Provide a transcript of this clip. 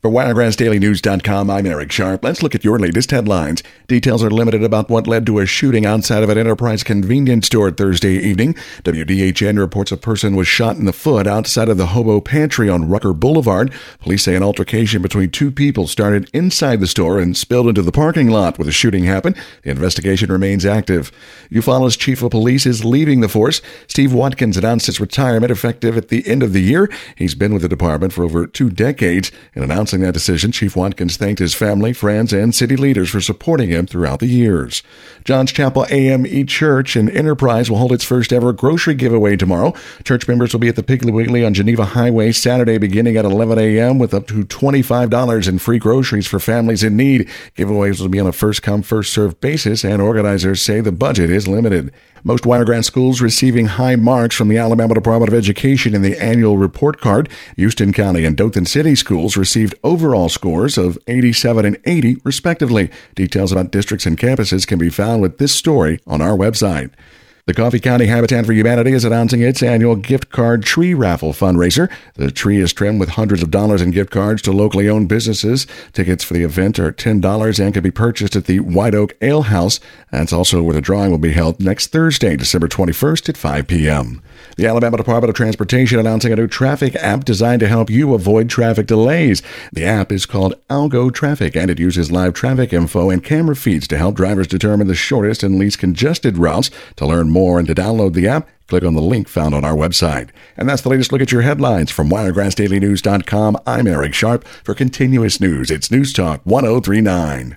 For WiregrassDailyNews.com, I'm Eric Sharp. Let's look at your latest headlines. Details are limited about what led to a shooting outside of an Enterprise convenience store Thursday evening. WDHN reports a person was shot in the foot outside of the Hobo Pantry on Rucker Boulevard. Police say an altercation between two people started inside the store and spilled into the parking lot where the shooting happened. The investigation remains active. Eufaula's chief of police is leaving the force. Steve Watkins announced his retirement effective at the end of the year. He's been with the department for over two decades and announced Announcing that decision, Chief Watkins thanked his family, friends, and city leaders for supporting him throughout the years. Johns Chapel AME Church and Enterprise will hold its first ever grocery giveaway tomorrow. Church members will be at the Piggly Wiggly on Geneva Highway Saturday beginning at 11 a.m. with up to $25 in free groceries for families in need. Giveaways will be on a first come, first served basis, and organizers say the budget is limited. Most Wiregrass schools receiving high marks from the Alabama Department of Education in the annual report card. Houston County and Dothan City schools received overall scores of 87 and 80, respectively. Details about districts and campuses can be found with this story on our website. The Coffee County Habitat for Humanity is announcing its annual gift card tree raffle fundraiser. The tree is trimmed with hundreds of dollars in gift cards to locally owned businesses. Tickets for the event are $10 and can be purchased at the White Oak Ale House. That's also where the drawing will be held next Thursday, December 21st at 5 p.m. The Alabama Department of Transportation announcing a new traffic app designed to help you avoid traffic delays. The app is called Algo Traffic and it uses live traffic info and camera feeds to help drivers determine the shortest and least congested routes. To learn more, more and to download the app, click on the link found on our website. And that's the latest look at your headlines from WiregrassDailyNews.com. I'm Eric Sharp. For continuous news, it's News Talk 1039.